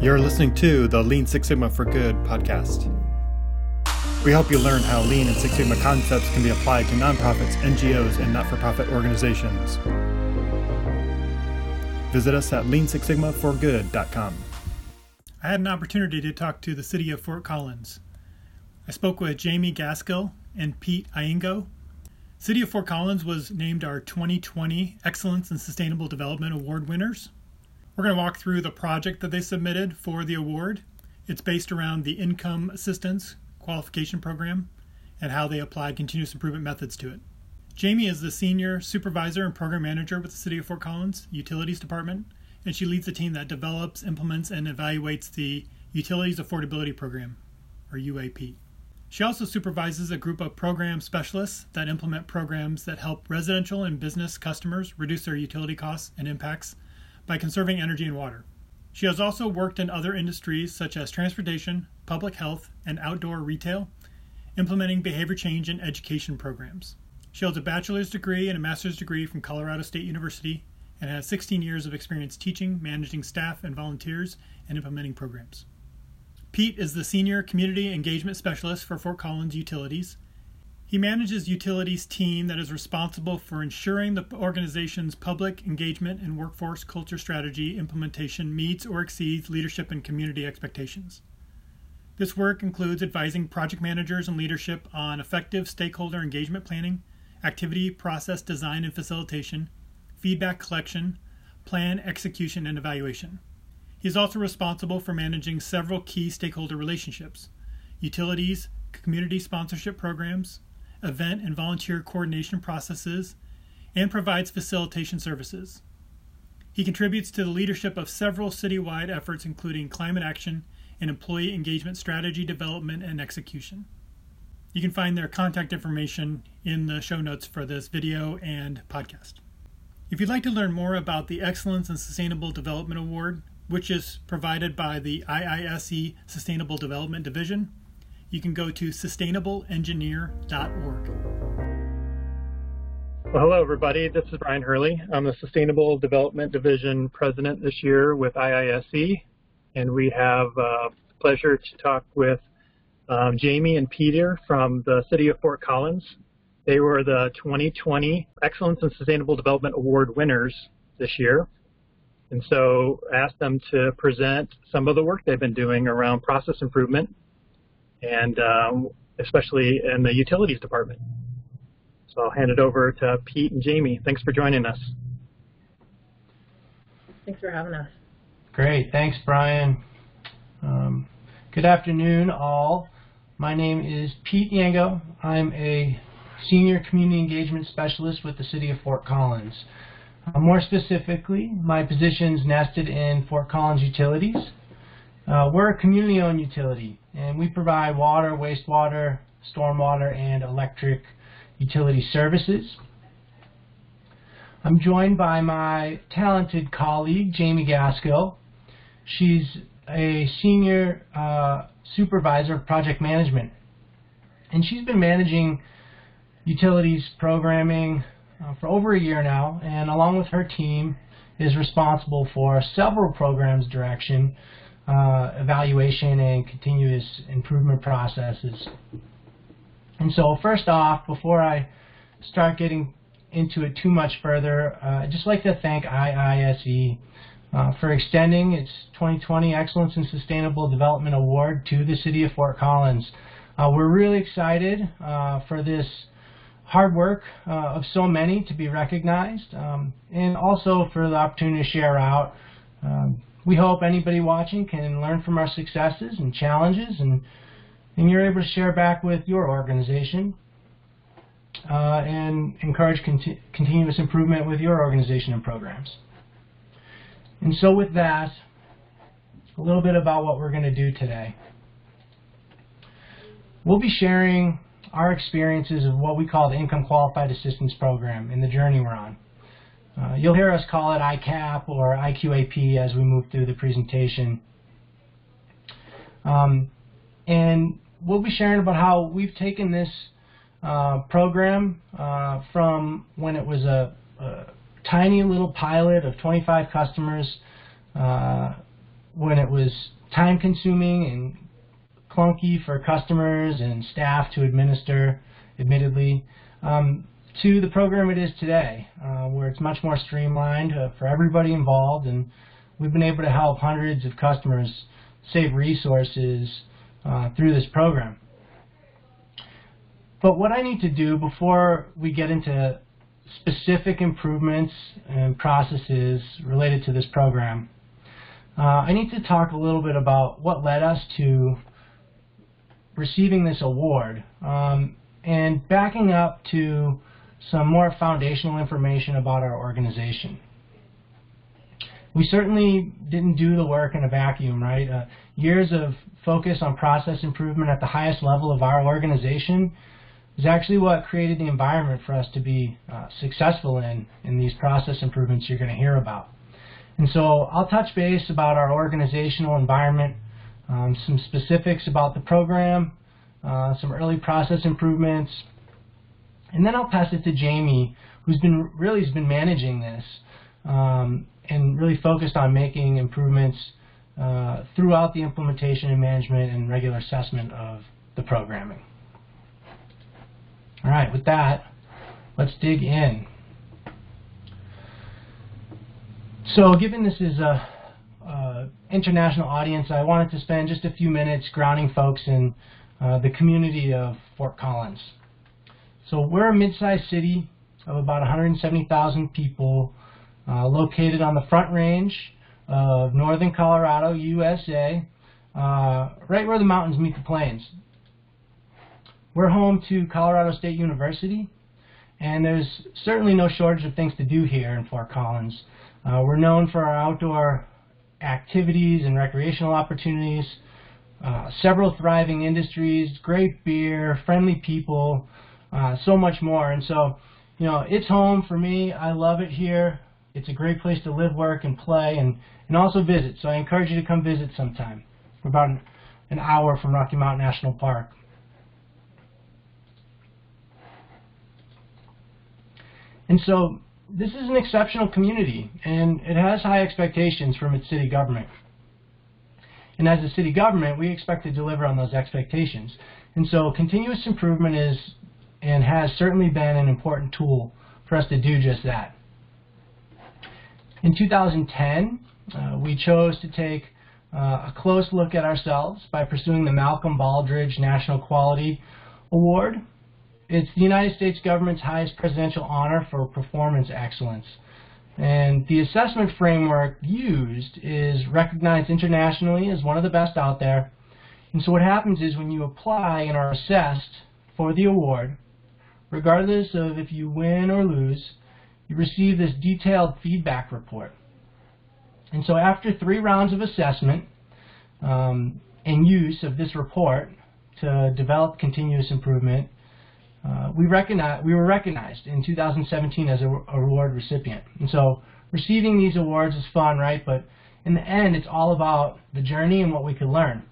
You're listening to the Lean Six Sigma for Good podcast. We help you learn how Lean and Six Sigma concepts can be applied to nonprofits, NGOs, and not for profit organizations. Visit us at leansixsigmaforgood.com. I had an opportunity to talk to the city of Fort Collins. I spoke with Jamie Gaskill and Pete Iengo. City of Fort Collins was named our 2020 Excellence in Sustainable Development Award winners. We're going to walk through the project that they submitted for the award. It's based around the Income Assistance Qualification Program and how they applied continuous improvement methods to it. Jamie is the Senior Supervisor and Program Manager with the City of Fort Collins Utilities Department, and she leads the team that develops, implements, and evaluates the Utilities Affordability Program, or UAP. She also supervises a group of program specialists that implement programs that help residential and business customers reduce their utility costs and impacts by conserving energy and water. She has also worked in other industries such as transportation, public health, and outdoor retail, implementing behavior change and education programs. She holds a bachelor's degree and a master's degree from Colorado State University and has 16 years of experience teaching, managing staff and volunteers, and implementing programs. Pete is the Senior Community Engagement Specialist for Fort Collins Utilities he manages utilities team that is responsible for ensuring the organization's public engagement and workforce culture strategy implementation meets or exceeds leadership and community expectations. This work includes advising project managers and leadership on effective stakeholder engagement planning, activity process design and facilitation, feedback collection, plan execution, and evaluation. He is also responsible for managing several key stakeholder relationships utilities, community sponsorship programs, event and volunteer coordination processes, and provides facilitation services. He contributes to the leadership of several citywide efforts, including climate action and employee engagement strategy development and execution. You can find their contact information in the show notes for this video and podcast. If you'd like to learn more about the Excellence in Sustainable Development Award, which is provided by the IISE Sustainable Development Division, you can go to sustainableengineer.org. Well, hello, everybody. This is Brian Hurley. I'm the Sustainable Development Division President this year with IISE, and we have uh, the pleasure to talk with um, Jamie and Peter from the City of Fort Collins. They were the 2020 Excellence in Sustainable Development Award winners this year. And so asked them to present some of the work they've been doing around process improvement and um, especially in the utilities department. So I'll hand it over to Pete and Jamie. Thanks for joining us. Thanks for having us. Great. Thanks, Brian. Um, good afternoon, all. My name is Pete Iengo. I'm a Senior Community Engagement Specialist with the City of Fort Collins. Uh, more specifically, my position is nested in Fort Collins Utilities. Uh, we're a community-owned utility, and we provide water, wastewater, stormwater, and electric utility services. I'm joined by my talented colleague, Jamie Gaskill. She's a senior uh, supervisor of project management, and she's been managing utilities programming uh, for over a year now, and along with her team, is responsible for several programs direction uh, evaluation and continuous improvement processes. And so first off, before I start getting into it too much further, uh, I'd just like to thank IISE uh, for extending its 2020 Excellence in Sustainable Development Award to the City of Fort Collins. Uh, we're really excited uh, for this hard work uh, of so many to be recognized um, and also for the opportunity to share out um, we hope anybody watching can learn from our successes and challenges and, and you're able to share back with your organization uh, and encourage conti continuous improvement with your organization and programs. And so with that, a little bit about what we're going to do today. We'll be sharing our experiences of what we call the Income Qualified Assistance Program and the journey we're on. Uh, you'll hear us call it ICAP or IQAP as we move through the presentation. Um, and we'll be sharing about how we've taken this uh, program uh, from when it was a, a, tiny little pilot of 25 customers uh, when it was time consuming and clunky for customers and staff to administer, admittedly, um, to the program it is today, uh, where it's much more streamlined uh, for everybody involved, and we've been able to help hundreds of customers save resources uh, through this program. But what I need to do before we get into specific improvements and processes related to this program, uh, I need to talk a little bit about what led us to receiving this award um, and backing up to some more foundational information about our organization. We certainly didn't do the work in a vacuum, right? Uh, years of focus on process improvement at the highest level of our organization is actually what created the environment for us to be uh, successful in, in these process improvements you're going to hear about. And so I'll touch base about our organizational environment, um, some specifics about the program, uh, some early process improvements, and then I'll pass it to Jamie, who's been really has been managing this um, and really focused on making improvements uh, throughout the implementation and management and regular assessment of the programming. All right, with that, let's dig in. So given this is a, a, international audience, I wanted to spend just a few minutes grounding folks in uh, the community of Fort Collins. So we're a mid-sized city of about 170,000 people uh, located on the front range of northern Colorado, USA, uh, right where the mountains meet the plains. We're home to Colorado State University, and there's certainly no shortage of things to do here in Fort Collins. Uh, we're known for our outdoor activities and recreational opportunities, uh, several thriving industries, great beer, friendly people, uh, so much more. And so, you know, it's home for me. I love it here. It's a great place to live, work, and play, and, and also visit. So I encourage you to come visit sometime. We're about an, an hour from Rocky Mountain National Park. And so this is an exceptional community, and it has high expectations from its city government. And as a city government, we expect to deliver on those expectations. And so continuous improvement is and has certainly been an important tool for us to do just that. In 2010, uh, we chose to take uh, a close look at ourselves by pursuing the Malcolm Baldrige National Quality Award. It's the United States government's highest presidential honor for performance excellence. And the assessment framework used is recognized internationally as one of the best out there. And so what happens is when you apply and are assessed for the award, regardless of if you win or lose, you receive this detailed feedback report. And so after three rounds of assessment um, and use of this report to develop continuous improvement, uh, we, recognize, we were recognized in 2017 as a, award recipient. And so receiving these awards is fun, right? But in the end, it's all about the journey and what we could learn.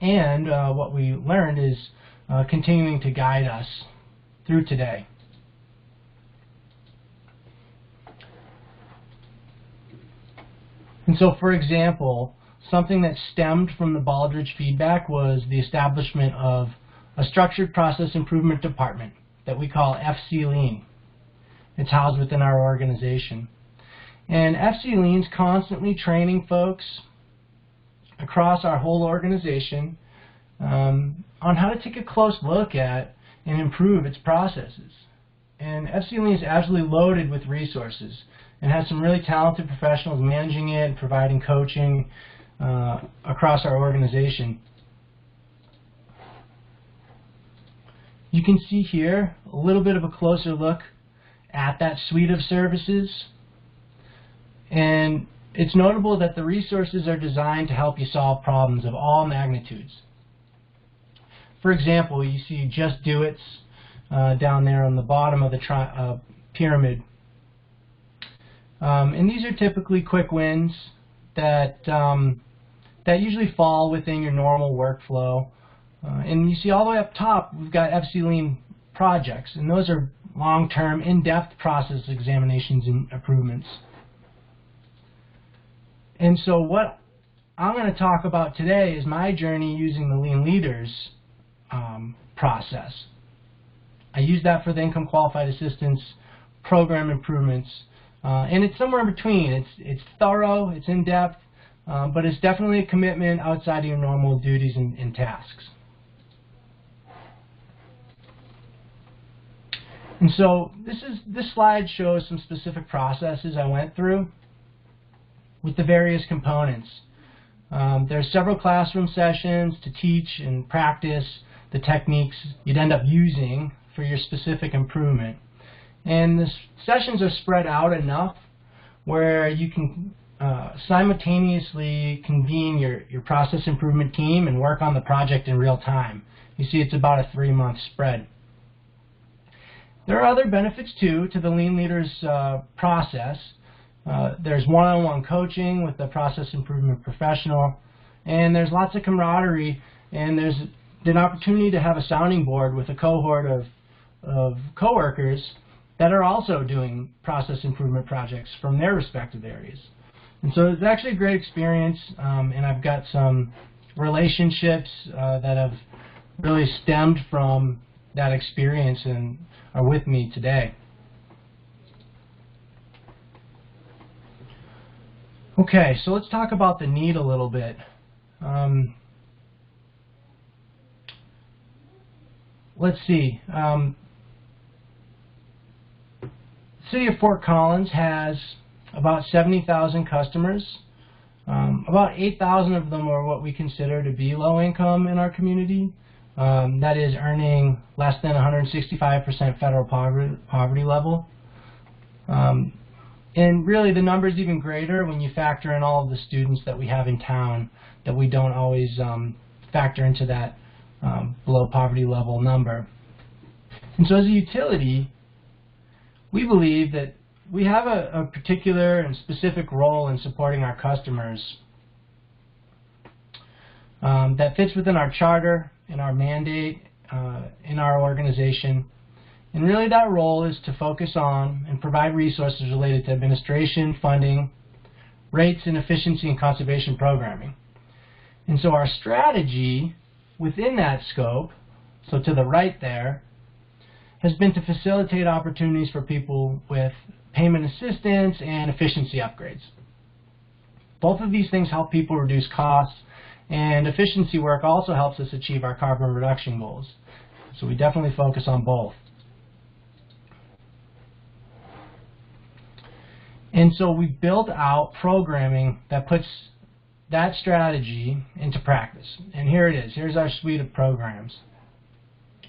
And uh, what we learned is uh, continuing to guide us through today. And so, for example, something that stemmed from the Baldrige feedback was the establishment of a structured process improvement department that we call FC Lean. It's housed within our organization. And FC Lean's constantly training folks across our whole organization um, on how to take a close look at and improve its processes. And FC Lean is absolutely loaded with resources and has some really talented professionals managing it and providing coaching uh, across our organization. You can see here a little bit of a closer look at that suite of services. And it's notable that the resources are designed to help you solve problems of all magnitudes. For example, you see Just Do It's uh, down there on the bottom of the uh, pyramid. Um, and these are typically quick wins that um, that usually fall within your normal workflow. Uh, and you see all the way up top, we've got FC Lean projects, and those are long-term, in-depth process examinations and improvements. And so what I'm going to talk about today is my journey using the Lean Leaders um, process. I use that for the income qualified assistance program improvements, uh, and it's somewhere in between. It's it's thorough, it's in depth, um, but it's definitely a commitment outside of your normal duties and, and tasks. And so this is this slide shows some specific processes I went through with the various components. Um, there are several classroom sessions to teach and practice the techniques you'd end up using for your specific improvement. And the sessions are spread out enough where you can uh, simultaneously convene your, your process improvement team and work on the project in real time. You see it's about a three-month spread. There are other benefits too to the Lean Leaders uh, process. Uh, there's one-on-one coaching with the process improvement professional, and there's lots of camaraderie, and there's an opportunity to have a sounding board with a cohort of, of coworkers that are also doing process improvement projects from their respective areas. And so it's actually a great experience, um, and I've got some relationships uh, that have really stemmed from that experience and are with me today. Okay, so let's talk about the need a little bit. Um, let's see. Um, City of Fort Collins has about 70,000 customers. Um, about 8,000 of them are what we consider to be low income in our community. Um, that is earning less than 165% federal poverty, poverty level. Um, and really the number is even greater when you factor in all of the students that we have in town that we don't always um, factor into that um, below poverty level number. And so as a utility, we believe that we have a, a particular and specific role in supporting our customers um, that fits within our charter and our mandate uh, in our organization. And really that role is to focus on and provide resources related to administration, funding, rates, and efficiency and conservation programming. And so our strategy within that scope, so to the right there, has been to facilitate opportunities for people with payment assistance and efficiency upgrades. Both of these things help people reduce costs and efficiency work also helps us achieve our carbon reduction goals. So we definitely focus on both. And so we built out programming that puts that strategy into practice. And here it is. Here's our suite of programs.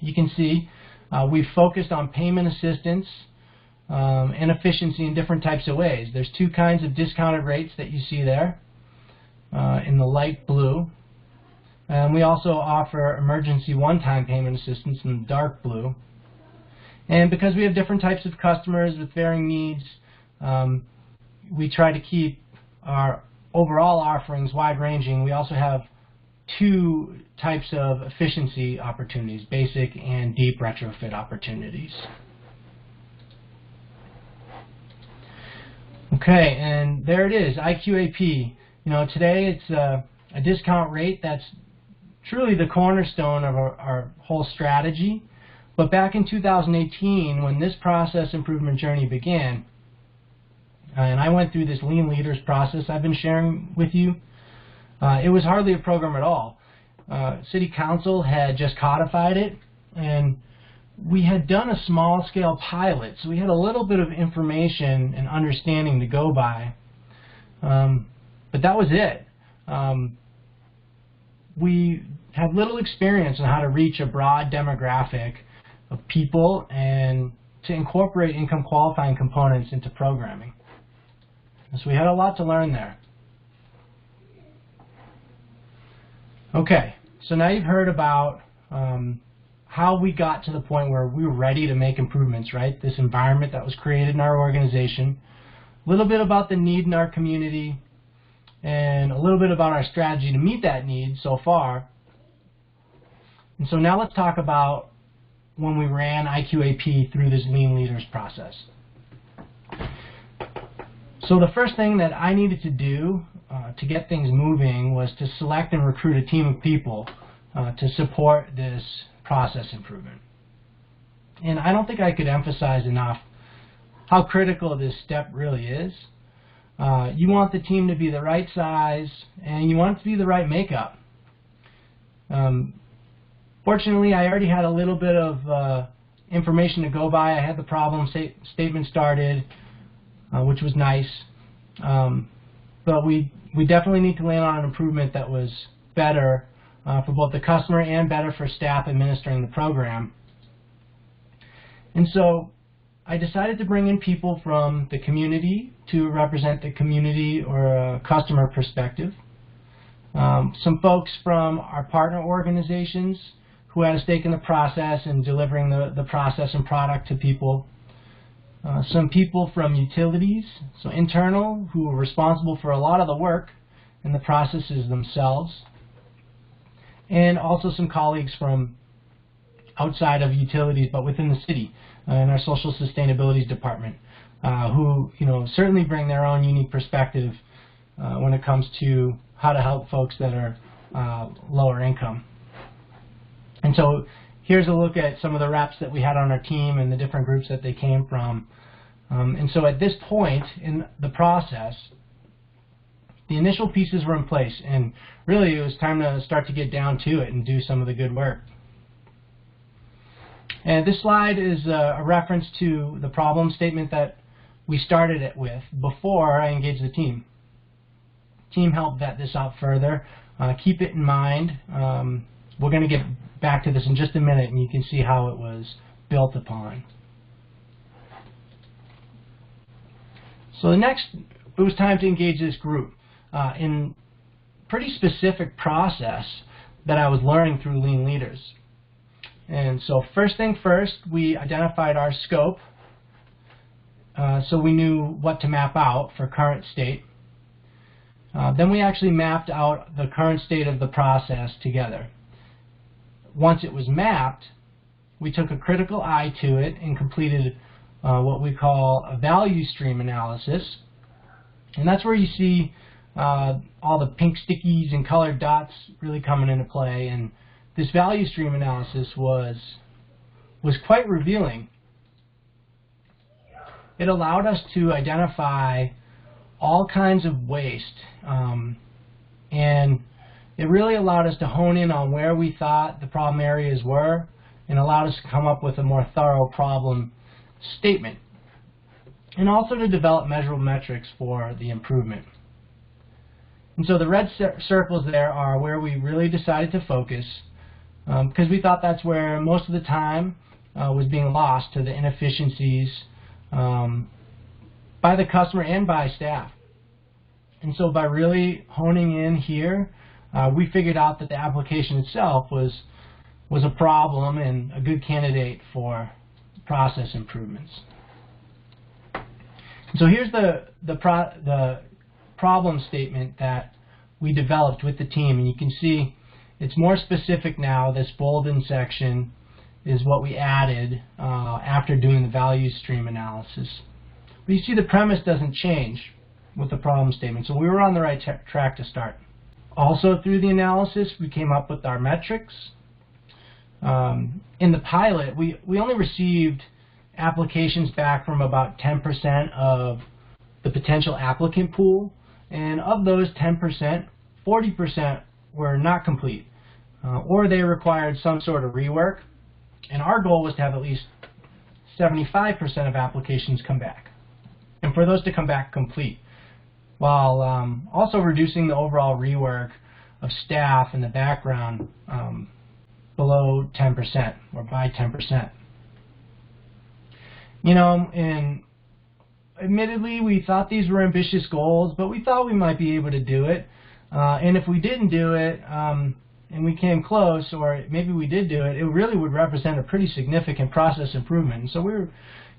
You can see uh, we've focused on payment assistance um, and efficiency in different types of ways. There's two kinds of discounted rates that you see there uh, in the light blue. And we also offer emergency one-time payment assistance in the dark blue. And because we have different types of customers with varying needs, um, we try to keep our overall offerings wide-ranging. We also have two types of efficiency opportunities, basic and deep retrofit opportunities. Okay, and there it is, IQAP. You know, today it's a, a discount rate that's truly the cornerstone of our, our whole strategy. But back in 2018, when this process improvement journey began, and I went through this lean leaders process I've been sharing with you, uh, it was hardly a program at all. Uh, City Council had just codified it, and we had done a small scale pilot, so we had a little bit of information and understanding to go by. Um, but that was it. Um, we had little experience on how to reach a broad demographic of people and to incorporate income qualifying components into programming. So we had a lot to learn there. Okay, so now you've heard about um, how we got to the point where we were ready to make improvements, right? This environment that was created in our organization. A little bit about the need in our community, and a little bit about our strategy to meet that need so far. And so now let's talk about when we ran IQAP through this Lean Leaders process. So the first thing that I needed to do uh, to get things moving was to select and recruit a team of people uh, to support this process improvement. And I don't think I could emphasize enough how critical this step really is. Uh, you want the team to be the right size, and you want it to be the right makeup. Um, fortunately, I already had a little bit of uh, information to go by. I had the problem sta statement started, uh, which was nice. Um, but we we definitely need to land on an improvement that was better uh, for both the customer and better for staff administering the program. And so I decided to bring in people from the community to represent the community or a customer perspective. Um, some folks from our partner organizations who had a stake in the process and delivering the, the process and product to people. Uh, some people from utilities, so internal, who are responsible for a lot of the work and the processes themselves. And also some colleagues from outside of utilities, but within the city, uh, in our social sustainability department, uh, who you know certainly bring their own unique perspective uh, when it comes to how to help folks that are uh, lower income. And so here's a look at some of the reps that we had on our team and the different groups that they came from. Um, and so at this point in the process, the initial pieces were in place, and really it was time to start to get down to it and do some of the good work. And this slide is a, a reference to the problem statement that we started it with before I engaged the team. Team helped vet this out further. Uh, keep it in mind. Um, we're going to get back to this in just a minute and you can see how it was built upon. So the next, it was time to engage this group uh, in pretty specific process that I was learning through Lean Leaders. And so first thing first, we identified our scope uh, so we knew what to map out for current state. Uh, then we actually mapped out the current state of the process together once it was mapped, we took a critical eye to it and completed uh, what we call a value stream analysis. And that's where you see uh, all the pink stickies and colored dots really coming into play. And this value stream analysis was was quite revealing. It allowed us to identify all kinds of waste um, and it really allowed us to hone in on where we thought the problem areas were and allowed us to come up with a more thorough problem statement and also to develop measurable metrics for the improvement. And so the red circles there are where we really decided to focus because um, we thought that's where most of the time uh, was being lost to the inefficiencies um, by the customer and by staff. And so by really honing in here uh, we figured out that the application itself was was a problem and a good candidate for process improvements. So here's the the pro the problem statement that we developed with the team, and you can see it's more specific now. This bolded section is what we added uh, after doing the value stream analysis. But you see the premise doesn't change with the problem statement, so we were on the right track to start. Also through the analysis, we came up with our metrics. Um, in the pilot, we, we only received applications back from about 10% of the potential applicant pool. And of those 10%, 40% were not complete, uh, or they required some sort of rework. And our goal was to have at least 75% of applications come back, and for those to come back complete while um, also reducing the overall rework of staff in the background um, below 10% or by 10%. You know, and admittedly, we thought these were ambitious goals, but we thought we might be able to do it. Uh, and if we didn't do it, um, and we came close, or maybe we did do it, it really would represent a pretty significant process improvement. So we were,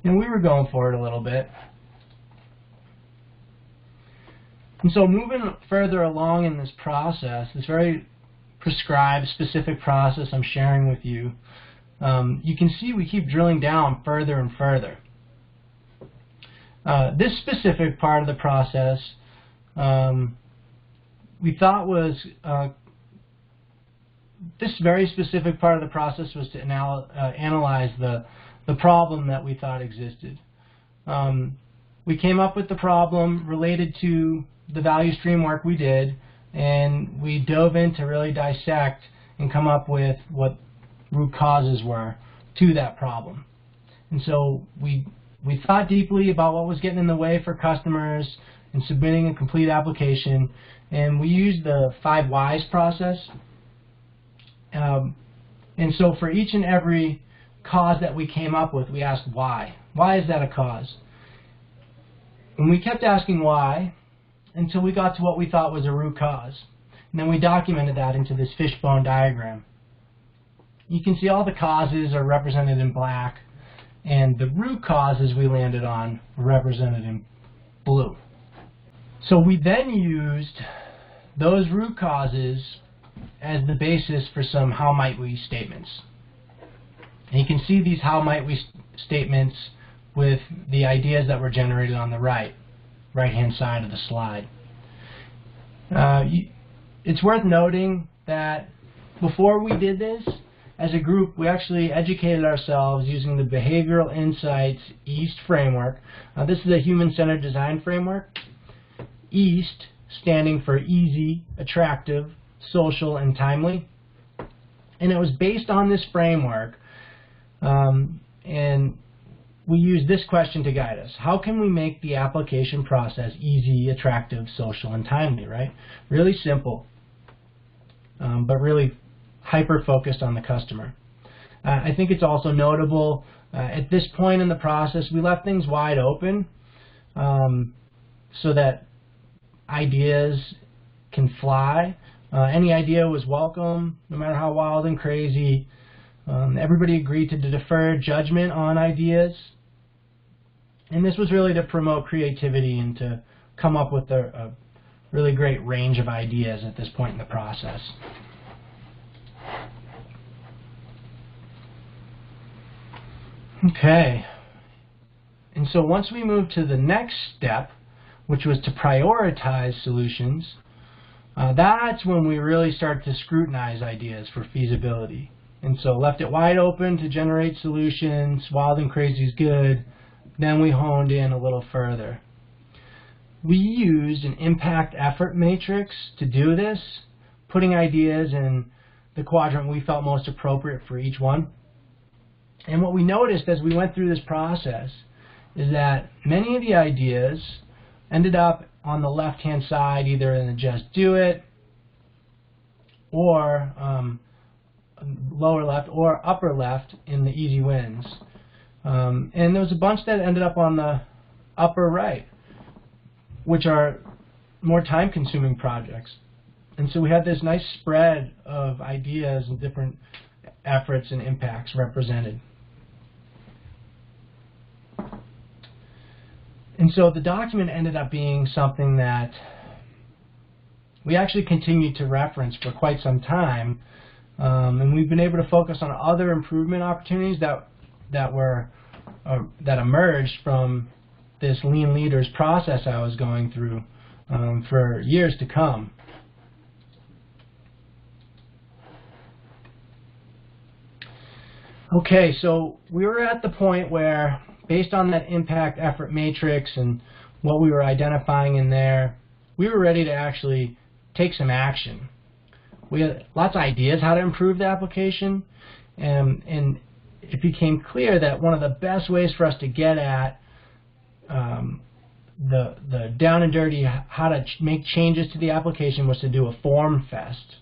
you know, we were going for it a little bit. And so moving further along in this process, this very prescribed, specific process I'm sharing with you, um, you can see we keep drilling down further and further. Uh, this specific part of the process um, we thought was uh, this very specific part of the process was to anal uh, analyze the the problem that we thought existed. Um, we came up with the problem related to the value stream work we did, and we dove in to really dissect and come up with what root causes were to that problem. And so we we thought deeply about what was getting in the way for customers in submitting a complete application, and we used the five whys process. Um, and so for each and every cause that we came up with, we asked why. Why is that a cause? And we kept asking why until we got to what we thought was a root cause. And then we documented that into this fishbone diagram. You can see all the causes are represented in black, and the root causes we landed on were represented in blue. So we then used those root causes as the basis for some how might we statements. And you can see these how might we statements with the ideas that were generated on the right, right hand side of the slide. Uh, it's worth noting that before we did this, as a group, we actually educated ourselves using the Behavioral Insights EAST framework. Uh, this is a human-centered design framework. EAST standing for easy, attractive, social, and timely. And it was based on this framework, um, and we use this question to guide us. How can we make the application process easy, attractive, social, and timely, right? Really simple, um, but really hyper-focused on the customer. Uh, I think it's also notable uh, at this point in the process, we left things wide open um, so that ideas can fly. Uh, any idea was welcome, no matter how wild and crazy. Um, everybody agreed to defer judgment on ideas. And this was really to promote creativity and to come up with a, a really great range of ideas at this point in the process. Okay. And so once we move to the next step, which was to prioritize solutions, uh, that's when we really start to scrutinize ideas for feasibility. And so left it wide open to generate solutions, wild and crazy is good, then we honed in a little further. We used an impact effort matrix to do this, putting ideas in the quadrant we felt most appropriate for each one. And what we noticed as we went through this process is that many of the ideas ended up on the left-hand side, either in the just do it or um, lower left or upper left in the easy wins. Um, and there was a bunch that ended up on the upper right, which are more time-consuming projects. And so we had this nice spread of ideas and different efforts and impacts represented. And so the document ended up being something that we actually continued to reference for quite some time. Um, and we've been able to focus on other improvement opportunities that that were uh, that emerged from this lean leaders process I was going through um, for years to come. Okay, so we were at the point where based on that impact effort matrix and what we were identifying in there, we were ready to actually take some action. We had lots of ideas how to improve the application, and, and it became clear that one of the best ways for us to get at um, the, the down and dirty how to ch make changes to the application was to do a form fest.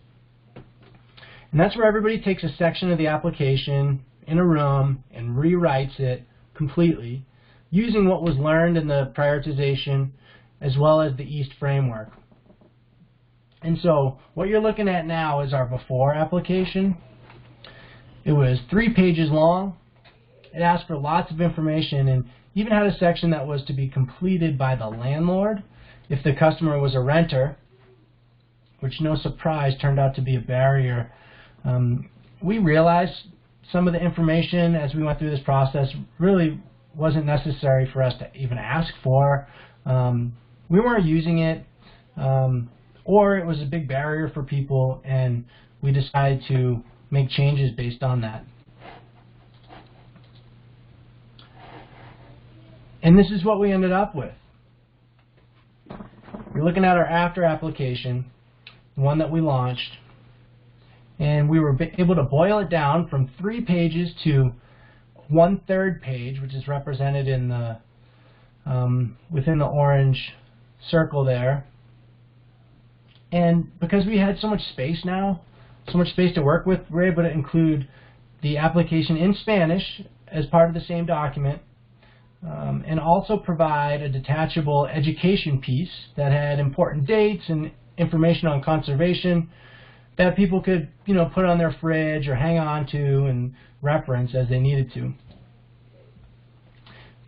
And that's where everybody takes a section of the application in a room and rewrites it completely using what was learned in the prioritization as well as the EAST framework. And so what you're looking at now is our before application. It was three pages long. It asked for lots of information and even had a section that was to be completed by the landlord if the customer was a renter, which no surprise turned out to be a barrier. Um, we realized some of the information as we went through this process really wasn't necessary for us to even ask for. Um, we weren't using it. Um, or it was a big barrier for people and we decided to make changes based on that. And this is what we ended up with. You're looking at our after application, the one that we launched, and we were able to boil it down from three pages to one third page, which is represented in the um, within the orange circle there. And because we had so much space now, so much space to work with, we're able to include the application in Spanish as part of the same document, um, and also provide a detachable education piece that had important dates and information on conservation that people could, you know, put on their fridge or hang on to and reference as they needed to.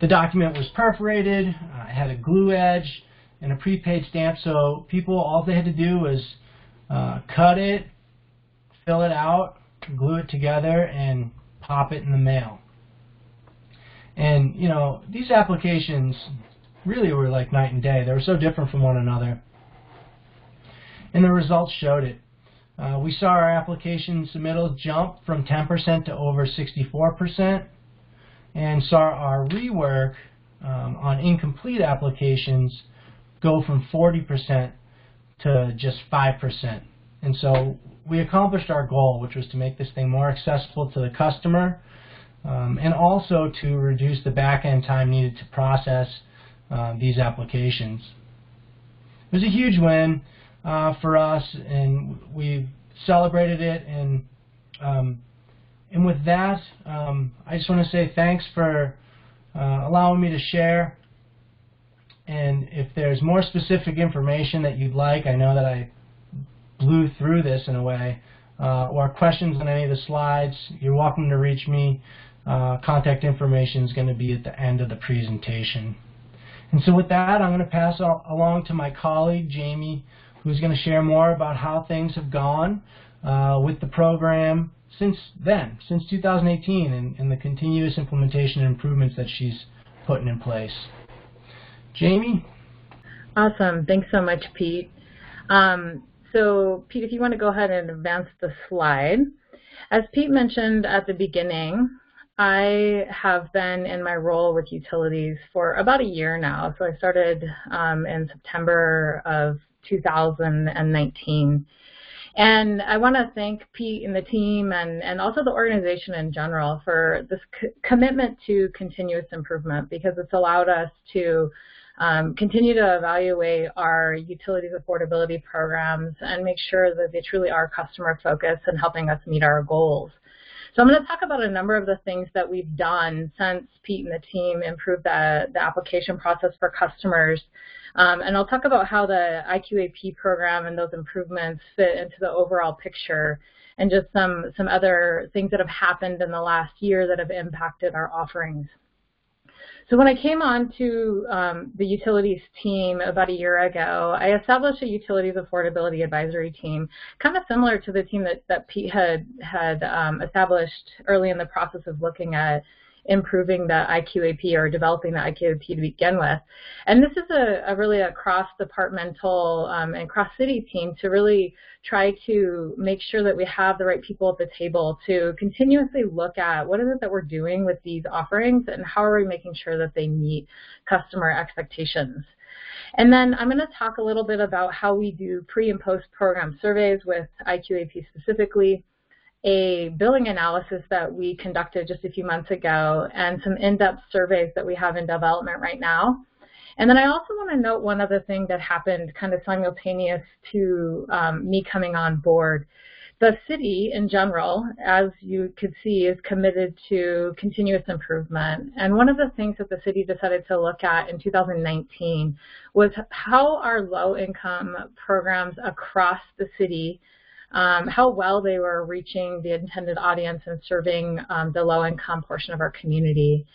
The document was perforated, uh, it had a glue edge and a prepaid stamp, so people, all they had to do was uh, cut it, fill it out, glue it together, and pop it in the mail. And, you know, these applications really were like night and day. They were so different from one another. And the results showed it. Uh, we saw our application submittals jump from 10% to over 64% and saw our rework um, on incomplete applications go from 40% to just 5%. And so we accomplished our goal, which was to make this thing more accessible to the customer um, and also to reduce the back-end time needed to process uh, these applications. It was a huge win uh, for us, and we celebrated it. And um, and with that, um, I just want to say thanks for uh, allowing me to share. And if there's more specific information that you'd like, I know that I blew through this in a way, uh, or questions on any of the slides, you're welcome to reach me. Uh, contact information is going to be at the end of the presentation. And so with that, I'm going to pass along to my colleague, Jamie, who's going to share more about how things have gone uh, with the program since then, since 2018, and, and the continuous implementation and improvements that she's putting in place. Jamie? Awesome. Thanks so much, Pete. Um, so, Pete, if you want to go ahead and advance the slide. As Pete mentioned at the beginning, I have been in my role with utilities for about a year now. So I started um, in September of 2019. And I want to thank Pete and the team and, and also the organization in general for this commitment to continuous improvement because it's allowed us to um, continue to evaluate our utilities affordability programs and make sure that they truly are customer focused and helping us meet our goals. So I'm going to talk about a number of the things that we've done since Pete and the team improved the, the application process for customers. Um, and I'll talk about how the IQAP program and those improvements fit into the overall picture and just some, some other things that have happened in the last year that have impacted our offerings. So when I came on to um, the utilities team about a year ago, I established a utilities affordability advisory team, kind of similar to the team that, that Pete had, had um, established early in the process of looking at improving the IQAP or developing the IQAP to begin with. And this is a, a really a cross-departmental um, and cross-city team to really try to make sure that we have the right people at the table to continuously look at what is it that we're doing with these offerings and how are we making sure that they meet customer expectations. And then I'm going to talk a little bit about how we do pre and post program surveys with IQAP specifically, a billing analysis that we conducted just a few months ago and some in-depth surveys that we have in development right now. And then I also want to note one other thing that happened kind of simultaneous to um, me coming on board. The city in general, as you could see, is committed to continuous improvement. And one of the things that the city decided to look at in 2019 was how our low income programs across the city um, how well they were reaching the intended audience and serving um, the low-income portion of our community.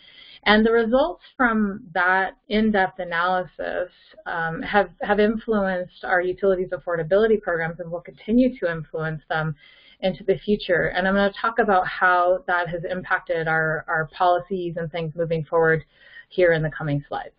And the results from that in-depth analysis um, have, have influenced our utilities affordability programs and will continue to influence them into the future. And I'm going to talk about how that has impacted our, our policies and things moving forward here in the coming slides.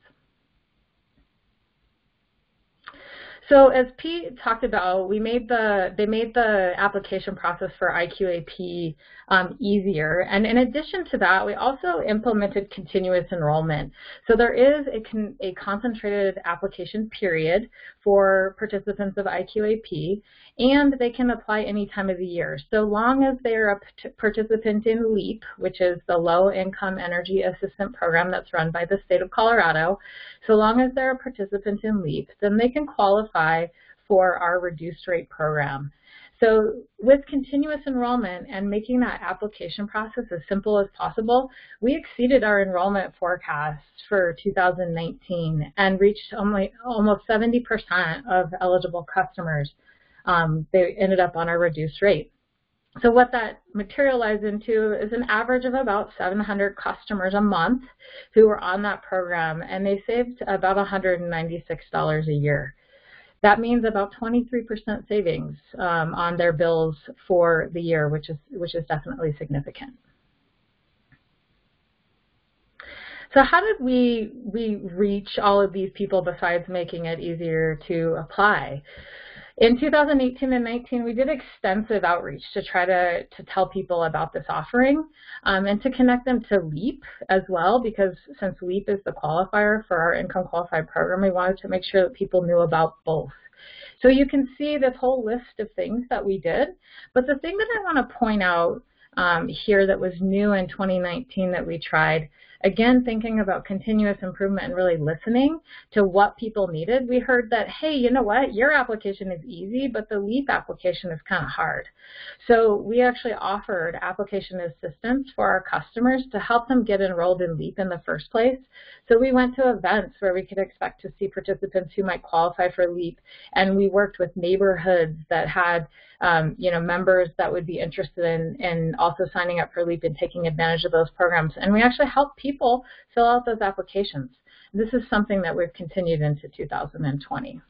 So as Pete talked about, we made the they made the application process for IQAP um, easier, and in addition to that, we also implemented continuous enrollment. So there is a, con, a concentrated application period for participants of IQAP, and they can apply any time of the year, so long as they're a participant in LEAP, which is the Low Income Energy Assistance Program that's run by the state of Colorado. So long as they're a participant in LEAP, then they can qualify for our reduced rate program. So with continuous enrollment and making that application process as simple as possible, we exceeded our enrollment forecast for 2019 and reached only, almost 70% of eligible customers. Um, they ended up on our reduced rate. So what that materialized into is an average of about 700 customers a month who were on that program, and they saved about $196 a year. That means about 23% savings um, on their bills for the year, which is which is definitely significant. So how did we we reach all of these people besides making it easier to apply? In 2018 and 19, we did extensive outreach to try to, to tell people about this offering um, and to connect them to LEAP as well, because since LEAP is the qualifier for our income qualified program, we wanted to make sure that people knew about both. So you can see this whole list of things that we did, but the thing that I want to point out um, here that was new in 2019 that we tried again, thinking about continuous improvement and really listening to what people needed, we heard that, hey, you know what, your application is easy, but the LEAP application is kind of hard. So we actually offered application assistance for our customers to help them get enrolled in LEAP in the first place. So we went to events where we could expect to see participants who might qualify for LEAP, and we worked with neighborhoods that had um, you know, members that would be interested in, in also signing up for LEAP and taking advantage of those programs. And we actually help people fill out those applications. This is something that we've continued into 2020.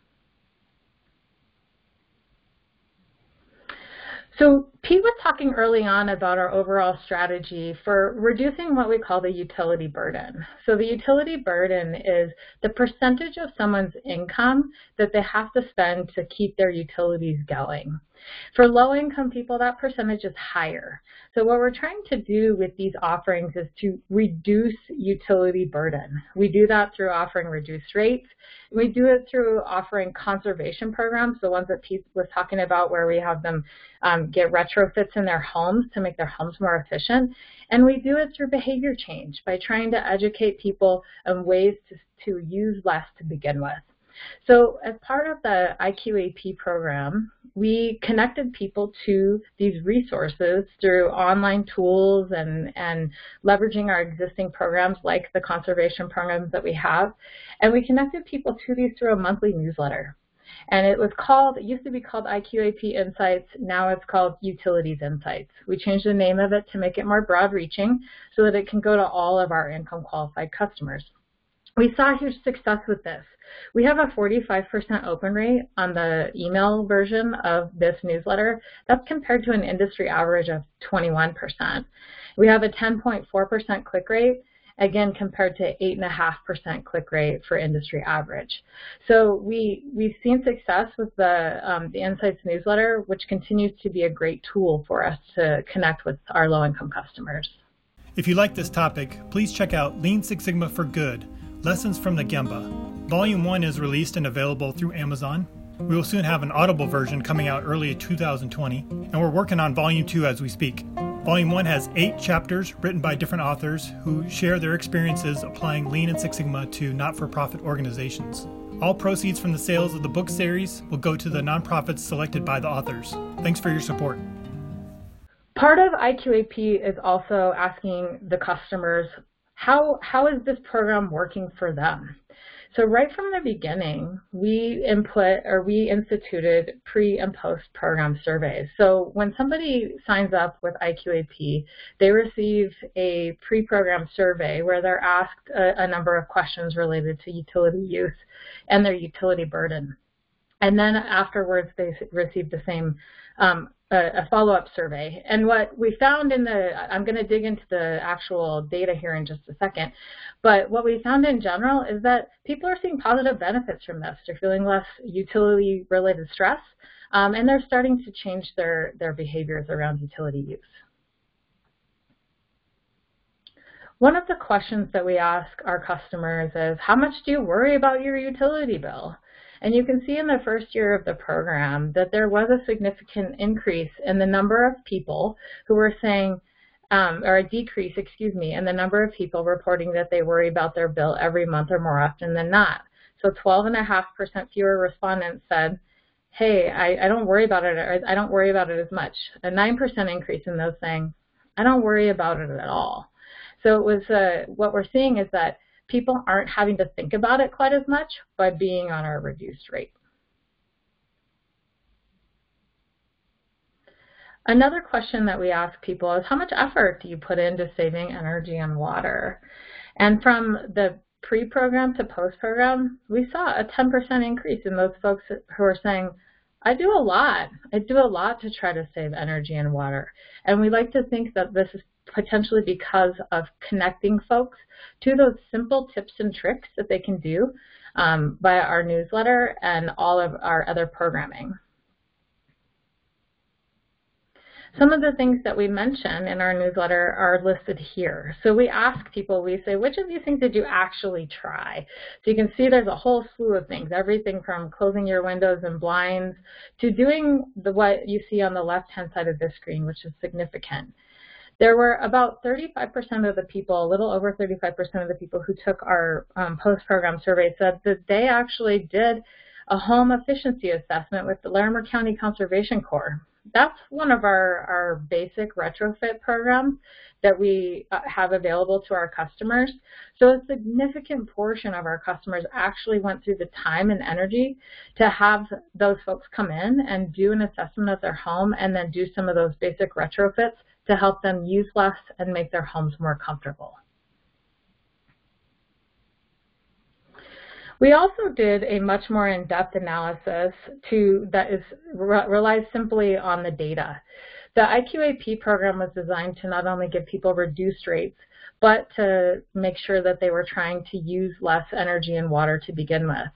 So Pete was talking early on about our overall strategy for reducing what we call the utility burden. So the utility burden is the percentage of someone's income that they have to spend to keep their utilities going. For low income people, that percentage is higher. So what we're trying to do with these offerings is to reduce utility burden. We do that through offering reduced rates. We do it through offering conservation programs, the ones that Pete was talking about where we have them um, get retrofits in their homes to make their homes more efficient. And we do it through behavior change by trying to educate people on ways to, to use less to begin with. So as part of the IQAP program, we connected people to these resources through online tools and, and leveraging our existing programs like the conservation programs that we have. And we connected people to these through a monthly newsletter. And it was called, it used to be called IQAP Insights, now it's called Utilities Insights. We changed the name of it to make it more broad reaching so that it can go to all of our income qualified customers. We saw huge success with this. We have a 45% open rate on the email version of this newsletter. That's compared to an industry average of 21%. We have a 10.4% click rate, again compared to 8.5% click rate for industry average. So we, we've seen success with the, um, the Insights newsletter, which continues to be a great tool for us to connect with our low-income customers. If you like this topic, please check out Lean Six Sigma for Good, Lessons from the Gemba. Volume 1 is released and available through Amazon. We will soon have an Audible version coming out early 2020, and we're working on Volume 2 as we speak. Volume 1 has eight chapters written by different authors who share their experiences applying Lean and Six Sigma to not for profit organizations. All proceeds from the sales of the book series will go to the nonprofits selected by the authors. Thanks for your support. Part of IQAP is also asking the customers how, how is this program working for them? So right from the beginning, we input or we instituted pre and post program surveys. So when somebody signs up with IQAP, they receive a pre-program survey where they're asked a, a number of questions related to utility use and their utility burden. And then afterwards, they receive the same um, a, a follow-up survey. And what we found in the, I'm going to dig into the actual data here in just a second, but what we found in general is that people are seeing positive benefits from this. They're feeling less utility-related stress, um, and they're starting to change their, their behaviors around utility use. One of the questions that we ask our customers is, how much do you worry about your utility bill? And you can see in the first year of the program that there was a significant increase in the number of people who were saying, um, or a decrease, excuse me, in the number of people reporting that they worry about their bill every month or more often than not. So 12.5% fewer respondents said, hey, I, I don't worry about it, or I don't worry about it as much. A 9% increase in those saying, I don't worry about it at all. So it was uh, what we're seeing is that people aren't having to think about it quite as much by being on our reduced rate. Another question that we ask people is how much effort do you put into saving energy and water? And from the pre-program to post-program, we saw a 10% increase in those folks who are saying, I do a lot. I do a lot to try to save energy and water. And we like to think that this is potentially because of connecting folks to those simple tips and tricks that they can do um, via our newsletter and all of our other programming. Some of the things that we mention in our newsletter are listed here. So we ask people, we say, which of these things did you actually try? So you can see there's a whole slew of things, everything from closing your windows and blinds to doing the, what you see on the left-hand side of this screen, which is significant. There were about 35% of the people, a little over 35% of the people who took our um, post-program survey said that they actually did a home efficiency assessment with the Larimer County Conservation Corps. That's one of our, our basic retrofit programs that we uh, have available to our customers. So a significant portion of our customers actually went through the time and energy to have those folks come in and do an assessment of their home and then do some of those basic retrofits to help them use less and make their homes more comfortable. We also did a much more in-depth analysis to, that is, re relies simply on the data. The IQAP program was designed to not only give people reduced rates, but to make sure that they were trying to use less energy and water to begin with.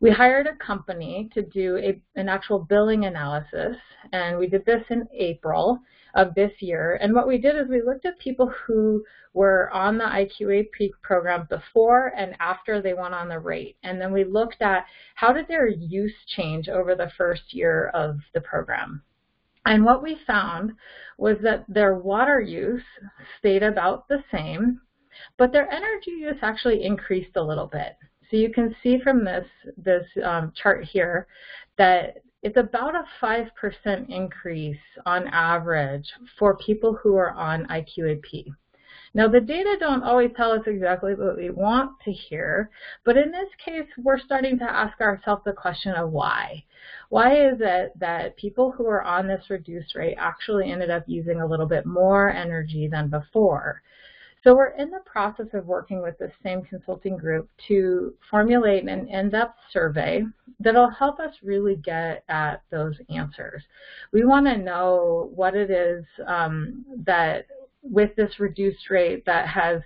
We hired a company to do a, an actual billing analysis, and we did this in April of this year. And what we did is we looked at people who were on the IQAP program before and after they went on the rate. And then we looked at how did their use change over the first year of the program. And what we found was that their water use stayed about the same, but their energy use actually increased a little bit. So you can see from this, this um, chart here that it's about a 5% increase on average for people who are on IQAP. Now the data don't always tell us exactly what we want to hear, but in this case we're starting to ask ourselves the question of why. Why is it that people who are on this reduced rate actually ended up using a little bit more energy than before? So we're in the process of working with the same consulting group to formulate an in-depth survey that'll help us really get at those answers. We want to know what it is um, that with this reduced rate that has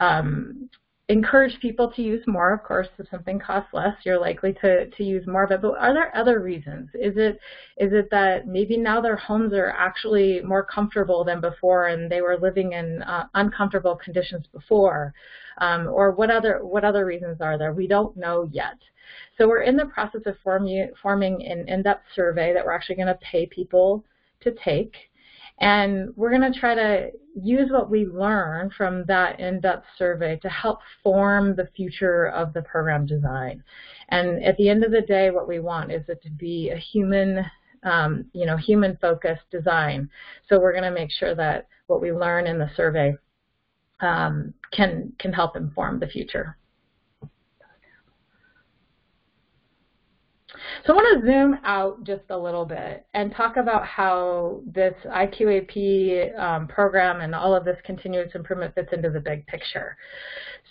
um, encourage people to use more. Of course, if something costs less, you're likely to, to use more of it. But are there other reasons? Is it is it that maybe now their homes are actually more comfortable than before, and they were living in uh, uncomfortable conditions before? Um, or what other what other reasons are there? We don't know yet. So we're in the process of forming forming an in-depth survey that we're actually going to pay people to take. And we're going to try to use what we learn from that in-depth survey to help form the future of the program design. And at the end of the day, what we want is it to be a human, um, you know, human-focused design. So we're going to make sure that what we learn in the survey um, can can help inform the future. So I want to zoom out just a little bit and talk about how this IQAP um, program and all of this continuous improvement fits into the big picture.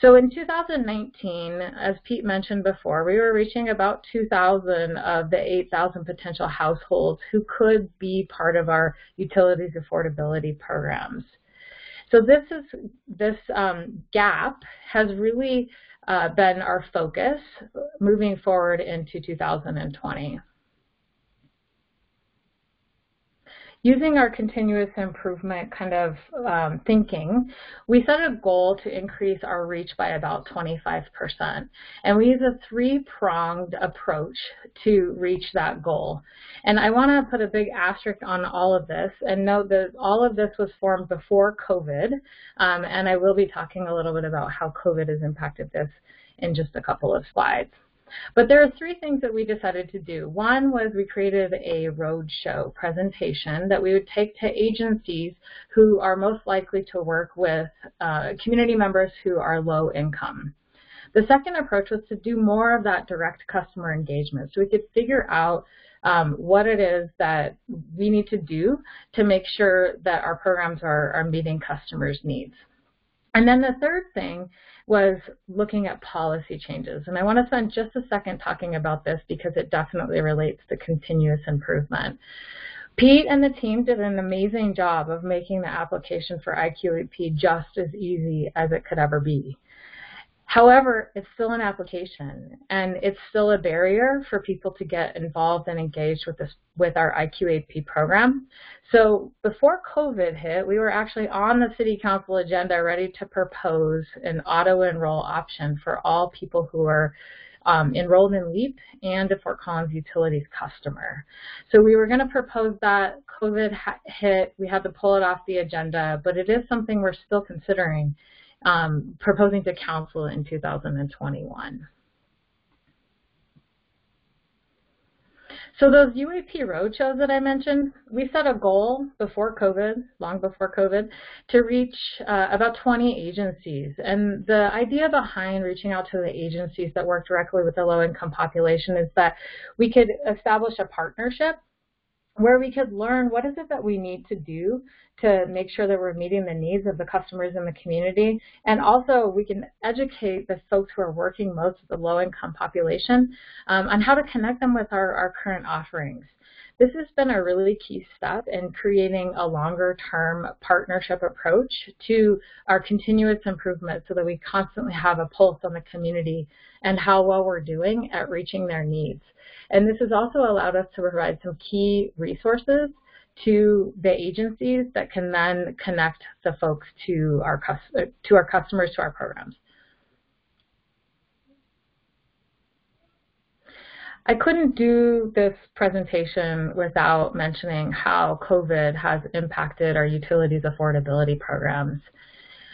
So in 2019, as Pete mentioned before, we were reaching about 2,000 of the 8,000 potential households who could be part of our utilities affordability programs. So this is this um, gap has really uh, been our focus moving forward into 2020. Using our continuous improvement kind of um, thinking, we set a goal to increase our reach by about 25%. And we use a three-pronged approach to reach that goal. And I want to put a big asterisk on all of this and note that all of this was formed before COVID. Um, and I will be talking a little bit about how COVID has impacted this in just a couple of slides. But there are three things that we decided to do. One was we created a roadshow presentation that we would take to agencies who are most likely to work with uh, community members who are low income. The second approach was to do more of that direct customer engagement so we could figure out um, what it is that we need to do to make sure that our programs are, are meeting customers' needs. And then the third thing was looking at policy changes. And I want to spend just a second talking about this because it definitely relates to continuous improvement. Pete and the team did an amazing job of making the application for IQAP just as easy as it could ever be. However, it's still an application and it's still a barrier for people to get involved and engaged with this with our IQAP program. So before COVID hit, we were actually on the city council agenda ready to propose an auto enroll option for all people who are um, enrolled in LEAP and a Fort Collins Utilities customer. So we were going to propose that. COVID hit. We had to pull it off the agenda, but it is something we're still considering um, proposing to council in 2021. So those UAP roadshows that I mentioned, we set a goal before COVID, long before COVID, to reach uh, about 20 agencies. And the idea behind reaching out to the agencies that work directly with the low-income population is that we could establish a partnership where we could learn what is it that we need to do to make sure that we're meeting the needs of the customers in the community. And also we can educate the folks who are working most with the low income population um, on how to connect them with our, our current offerings. This has been a really key step in creating a longer term partnership approach to our continuous improvement so that we constantly have a pulse on the community and how well we're doing at reaching their needs. And this has also allowed us to provide some key resources to the agencies that can then connect the folks to our, to our customers, to our programs. I couldn't do this presentation without mentioning how COVID has impacted our utilities affordability programs.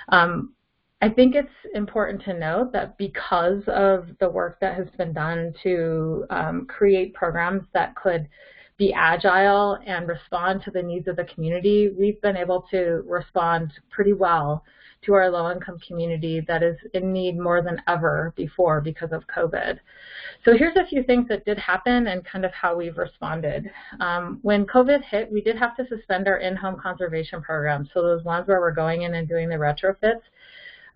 Um, I think it's important to note that because of the work that has been done to um, create programs that could be agile and respond to the needs of the community, we've been able to respond pretty well to our low-income community that is in need more than ever before because of COVID. So here's a few things that did happen and kind of how we've responded. Um, when COVID hit, we did have to suspend our in-home conservation programs. So those ones where we're going in and doing the retrofits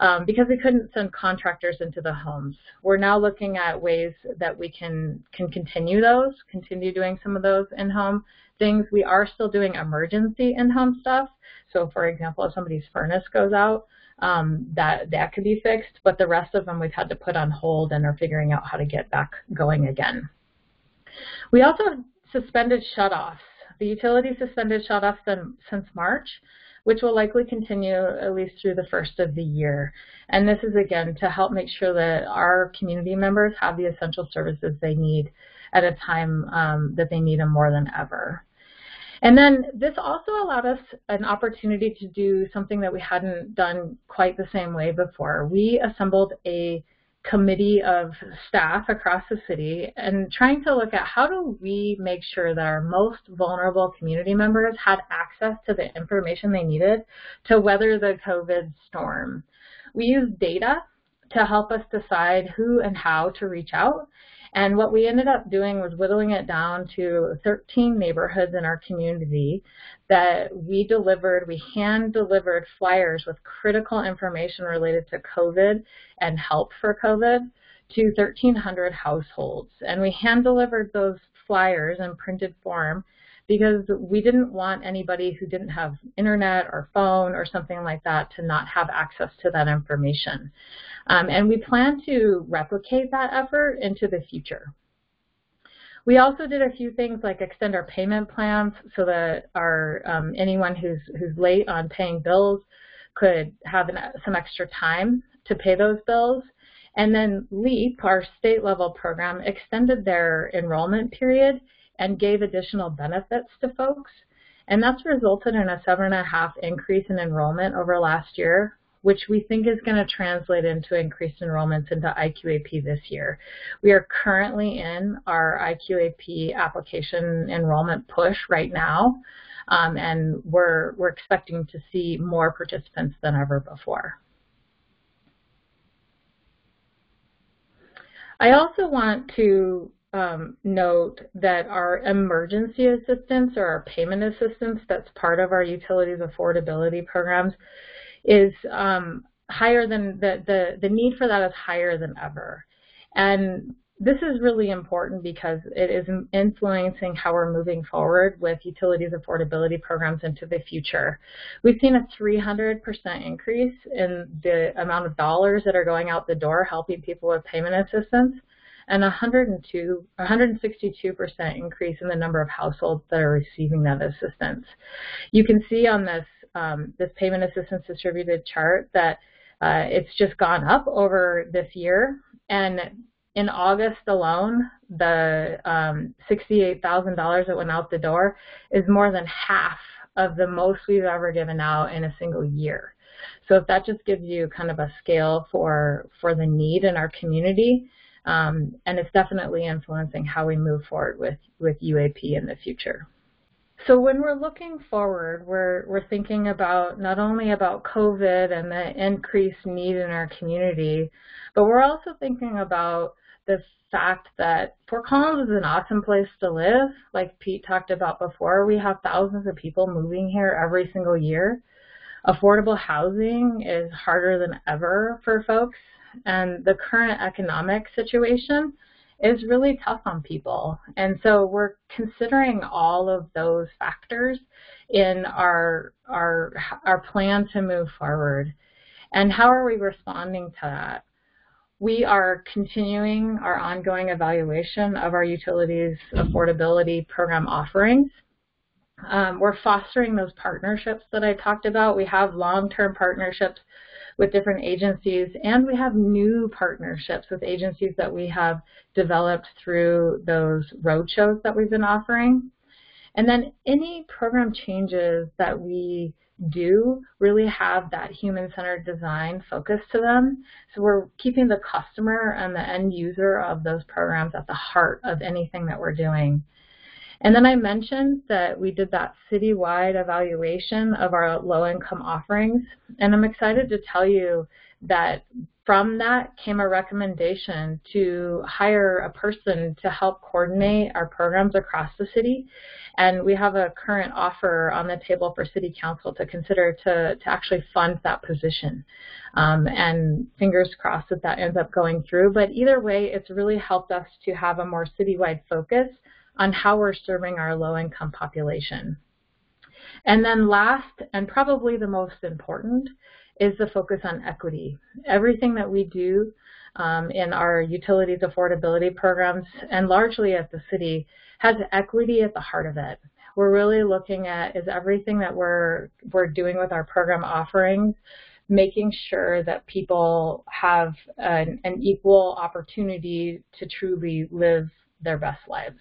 um, because we couldn't send contractors into the homes. We're now looking at ways that we can, can continue those, continue doing some of those in-home things. We are still doing emergency in-home stuff. So for example, if somebody's furnace goes out, um, that that could be fixed, but the rest of them we've had to put on hold and are figuring out how to get back going again. We also suspended shutoffs. The utility suspended shutoffs since March, which will likely continue at least through the first of the year. And this is again to help make sure that our community members have the essential services they need at a time um, that they need them more than ever. And then this also allowed us an opportunity to do something that we hadn't done quite the same way before. We assembled a committee of staff across the city and trying to look at how do we make sure that our most vulnerable community members had access to the information they needed to weather the COVID storm. We used data to help us decide who and how to reach out And what we ended up doing was whittling it down to 13 neighborhoods in our community that we delivered, we hand delivered flyers with critical information related to COVID and help for COVID to 1,300 households. And we hand delivered those flyers in printed form because we didn't want anybody who didn't have internet or phone or something like that to not have access to that information. Um, and we plan to replicate that effort into the future. We also did a few things like extend our payment plans so that our um, anyone who's who's late on paying bills could have an, some extra time to pay those bills. And then LEAP, our state level program, extended their enrollment period and gave additional benefits to folks. And that's resulted in a seven and a half increase in enrollment over last year, which we think is going to translate into increased enrollments into IQAP this year. We are currently in our IQAP application enrollment push right now, um, and we're, we're expecting to see more participants than ever before. I also want to um, note that our emergency assistance or our payment assistance that's part of our utilities affordability programs is um, higher than the, the, the need for that is higher than ever. And this is really important because it is influencing how we're moving forward with utilities affordability programs into the future. We've seen a 300% increase in the amount of dollars that are going out the door helping people with payment assistance and 102, 162% increase in the number of households that are receiving that assistance. You can see on this, um, this payment assistance distributed chart that uh, it's just gone up over this year. And in August alone, the um, $68,000 that went out the door is more than half of the most we've ever given out in a single year. So if that just gives you kind of a scale for, for the need in our community, um, and it's definitely influencing how we move forward with, with UAP in the future. So when we're looking forward, we're, we're thinking about not only about COVID and the increased need in our community, but we're also thinking about the fact that Fort Collins is an awesome place to live. Like Pete talked about before, we have thousands of people moving here every single year. Affordable housing is harder than ever for folks and the current economic situation is really tough on people. And so we're considering all of those factors in our our our plan to move forward. And how are we responding to that? We are continuing our ongoing evaluation of our utilities affordability program offerings. Um, we're fostering those partnerships that I talked about. We have long-term partnerships with different agencies, and we have new partnerships with agencies that we have developed through those roadshows that we've been offering. And then any program changes that we do really have that human-centered design focus to them. So we're keeping the customer and the end user of those programs at the heart of anything that we're doing. And then I mentioned that we did that citywide evaluation of our low-income offerings, and I'm excited to tell you that from that came a recommendation to hire a person to help coordinate our programs across the city. And we have a current offer on the table for City Council to consider to, to actually fund that position. Um, and fingers crossed that that ends up going through. But either way, it's really helped us to have a more citywide focus on how we're serving our low-income population. And then last, and probably the most important, is the focus on equity. Everything that we do um, in our utilities affordability programs, and largely at the city, has equity at the heart of it. We're really looking at is everything that we're we're doing with our program offerings, making sure that people have an, an equal opportunity to truly live their best lives.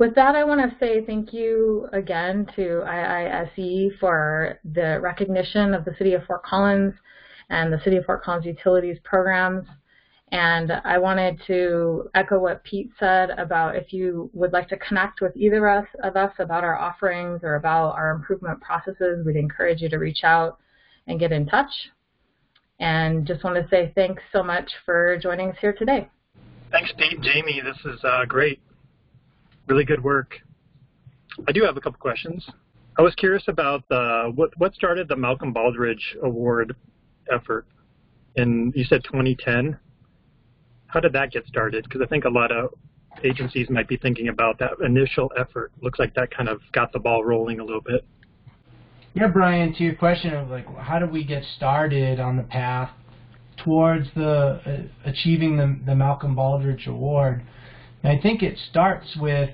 With that, I want to say thank you again to IISE for the recognition of the City of Fort Collins and the City of Fort Collins Utilities programs. And I wanted to echo what Pete said about if you would like to connect with either of us about our offerings or about our improvement processes, we'd encourage you to reach out and get in touch. And just want to say thanks so much for joining us here today. Thanks, Pete. Jamie, this is uh, great. Really good work. I do have a couple questions. I was curious about the what what started the Malcolm Baldrige Award effort in you said 2010. How did that get started? Because I think a lot of agencies might be thinking about that initial effort. Looks like that kind of got the ball rolling a little bit. Yeah, Brian, to your question of like how did we get started on the path towards the uh, achieving the, the Malcolm Baldrige Award, and I think it starts with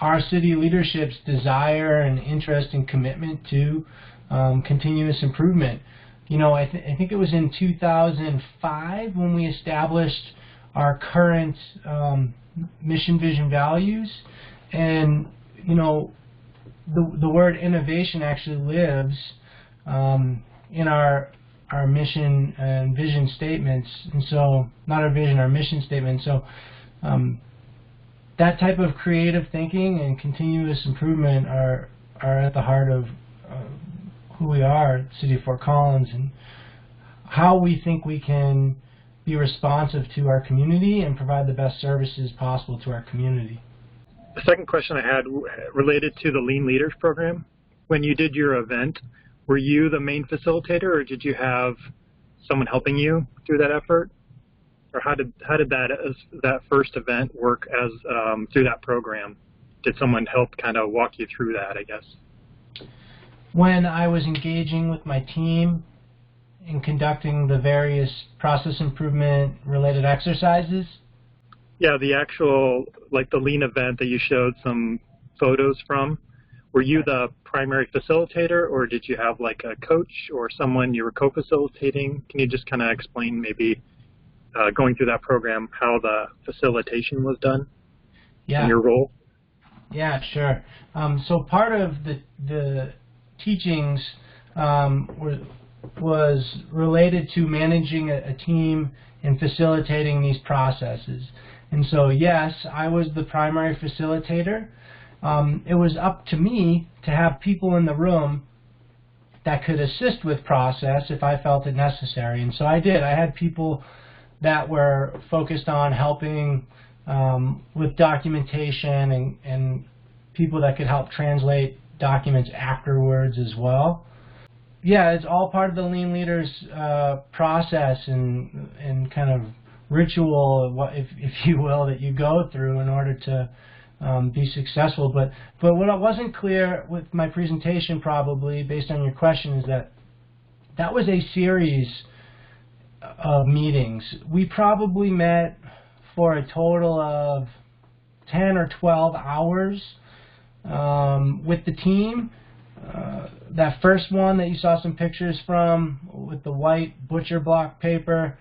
our city leadership's desire and interest and commitment to um, continuous improvement. You know, I, th- I think it was in 2005 when we established our current um, mission, vision, values, and you know, the the word innovation actually lives um, in our our mission and vision statements, and so not our vision, our mission statement. So um, that type of creative thinking and continuous improvement are are at the heart of uh, who we are at City of Fort Collins and how we think we can be responsive to our community and provide the best services possible to our community. The second question I had related to the Lean Leaders program. When you did your event, were you the main facilitator, or did you have someone helping you through that effort? Or how did how did that as that first event work as um, through that program? Did someone help kind of walk you through that? I guess. When I was engaging with my team in conducting the various process improvement related exercises? Yeah, the actual, like the lean event that you showed some photos from, were you the primary facilitator or did you have like a coach or someone you were co-facilitating? Can you just kind of explain maybe uh, going through that program how the facilitation was done yeah. in your role? Yeah, sure. Um, so part of the, the teachings um, were was related to managing a, a team and facilitating these processes. And so, yes, I was the primary facilitator. Um, it was up to me to have people in the room that could assist with process if I felt it necessary. And so I did. I had people that were focused on helping um, with documentation and, and people that could help translate documents afterwards as well yeah, it's all part of the lean leaders uh, process and and kind of ritual, if if you will, that you go through in order to um, be successful. But but what wasn't clear with my presentation, probably based on your question, is that that was a series of meetings. We probably met for a total of 10 or 12 hours um, with the team uh, that first one that you saw some pictures from with the white butcher block paper,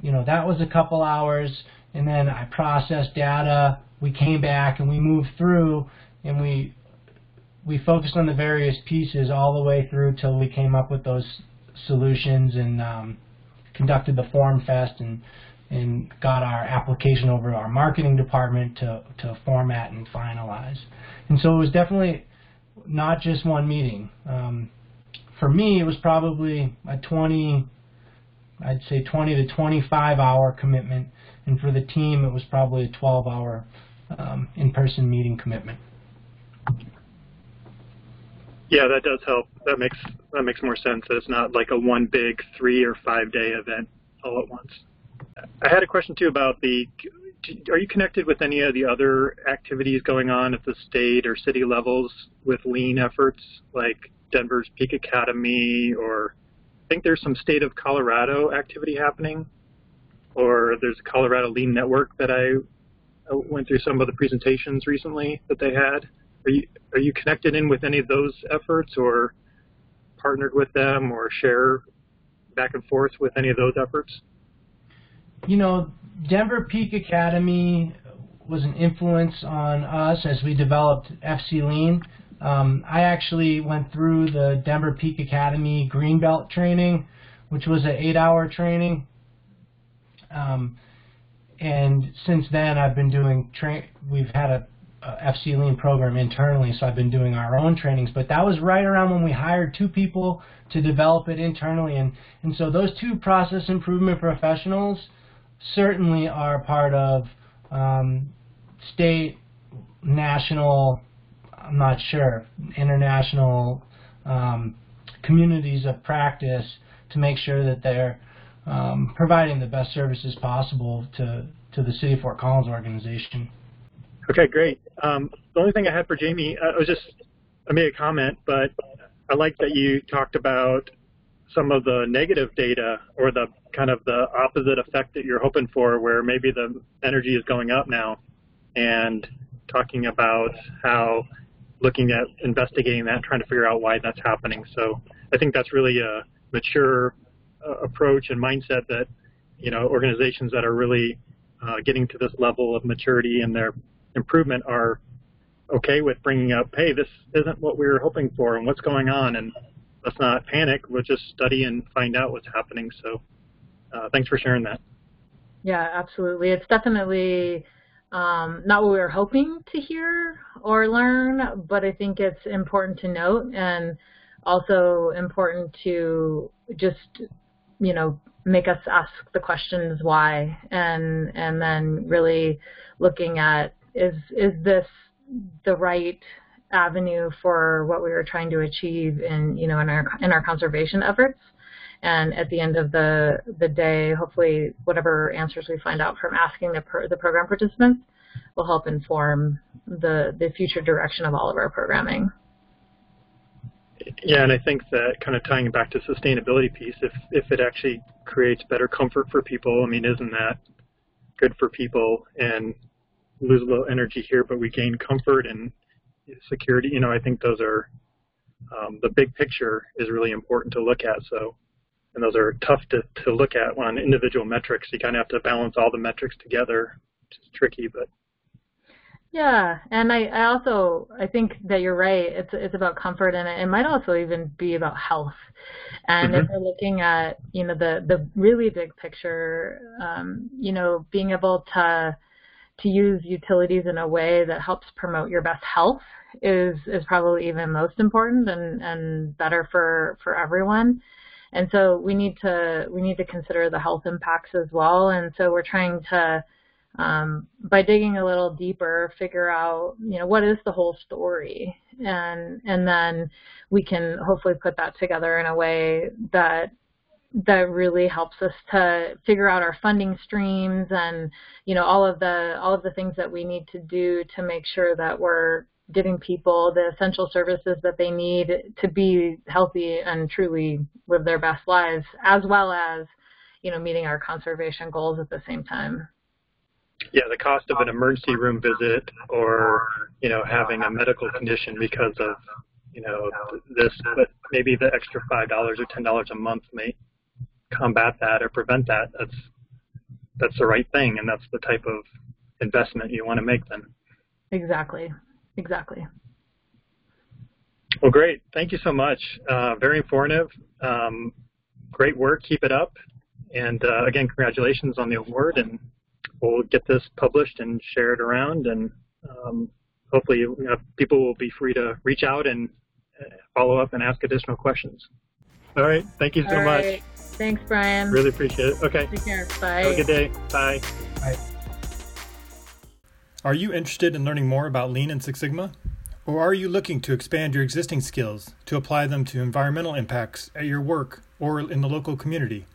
you know, that was a couple hours. And then I processed data. We came back and we moved through and we we focused on the various pieces all the way through till we came up with those solutions and um, conducted the form fest and and got our application over to our marketing department to to format and finalize. And so it was definitely not just one meeting. Um, for me, it was probably a 20, I'd say 20 to 25 hour commitment, and for the team, it was probably a 12 hour um, in-person meeting commitment. Yeah, that does help. That makes that makes more sense. That it's not like a one big three or five day event all at once. I had a question too about the are you connected with any of the other activities going on at the state or city levels with lean efforts like Denver's Peak Academy or I think there's some state of Colorado activity happening or there's a Colorado Lean Network that I I went through some of the presentations recently that they had. Are you are you connected in with any of those efforts or partnered with them or share back and forth with any of those efforts? You know, Denver Peak Academy was an influence on us as we developed FC Lean. Um, I actually went through the Denver Peak Academy Greenbelt training, which was an eight-hour training. Um, and since then, I've been doing train. We've had a, a FC Lean program internally, so I've been doing our own trainings. But that was right around when we hired two people to develop it internally, and and so those two process improvement professionals certainly are part of um, state, national, I'm not sure, international um, communities of practice to make sure that they're um, providing the best services possible to, to the City of Fort Collins organization. Okay, great. Um, the only thing I had for Jamie, uh, I was just, I made a comment, but I like that you talked about some of the negative data or the kind of the opposite effect that you're hoping for, where maybe the energy is going up now, and talking about how looking at investigating that, trying to figure out why that's happening. So I think that's really a mature uh, approach and mindset that you know organizations that are really uh, getting to this level of maturity in their improvement are okay with bringing up, hey, this isn't what we were hoping for, and what's going on, and let's not panic. We'll just study and find out what's happening. So, uh, thanks for sharing that. Yeah, absolutely. It's definitely um, not what we were hoping to hear or learn, but I think it's important to note and also important to just, you know, make us ask the questions why and and then really looking at is is this the right avenue for what we were trying to achieve in you know in our in our conservation efforts? And at the end of the the day hopefully whatever answers we find out from asking the the program participants will help inform the the future direction of all of our programming. Yeah and i think that kind of tying it back to sustainability piece if if it actually creates better comfort for people i mean isn't that good for people? And lose a little energy here but we gain comfort and security, you know, I think those are um, the big picture is really important to look at. So, and those are tough to, to look at on individual metrics. You kind of have to balance all the metrics together, which is tricky, but. Yeah, and I, I also I think that you're right. It's it's about comfort, and it, it might also even be about health. And mm-hmm. if we're looking at you know the the really big picture, um, you know, being able to to use utilities in a way that helps promote your best health is is probably even most important and and better for for everyone. And so we need to we need to consider the health impacts as well. And so we're trying to um, by digging a little deeper figure out you know what is the whole story? And and then we can hopefully put that together in a way that that really helps us to figure out our funding streams and you know all of the all of the things that we need to do to make sure that we're giving people the essential services that they need to be healthy and truly live their best lives as well as you know meeting our conservation goals at the same time. Yeah the cost of an emergency room visit or you know having a medical condition because of you know this but maybe the extra five dollars or ten dollars a month may combat that or prevent that, that's that's the right thing, and that's the type of investment you want to make then. Exactly. Exactly. Well, great. Thank you so much. Uh, very informative. Um, great work. Keep it up. And uh, again, congratulations on the award. And we'll get this published and share it around. And um, hopefully, you know, people will be free to reach out and uh, follow up and ask additional questions. All right. Thank you so All much. Right. Thanks, Brian. Really appreciate it. Okay. Take care. Bye. Have a good day. Bye. Bye. Are you interested in learning more about Lean and Six Sigma? Or are you looking to expand your existing skills to apply them to environmental impacts at your work or in the local community?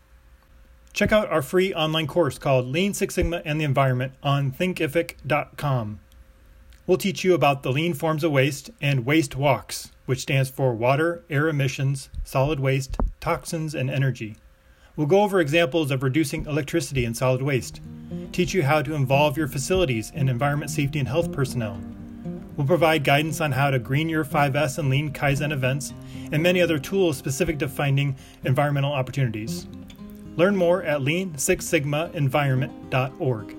Check out our free online course called Lean Six Sigma and the Environment on thinkific.com. We'll teach you about the lean forms of waste and waste walks, which stands for water, air emissions, solid waste, toxins, and energy. We'll go over examples of reducing electricity and solid waste, teach you how to involve your facilities and environment safety and health personnel. We'll provide guidance on how to green your 5S and Lean Kaizen events, and many other tools specific to finding environmental opportunities. Learn more at lean6sigmaenvironment.org.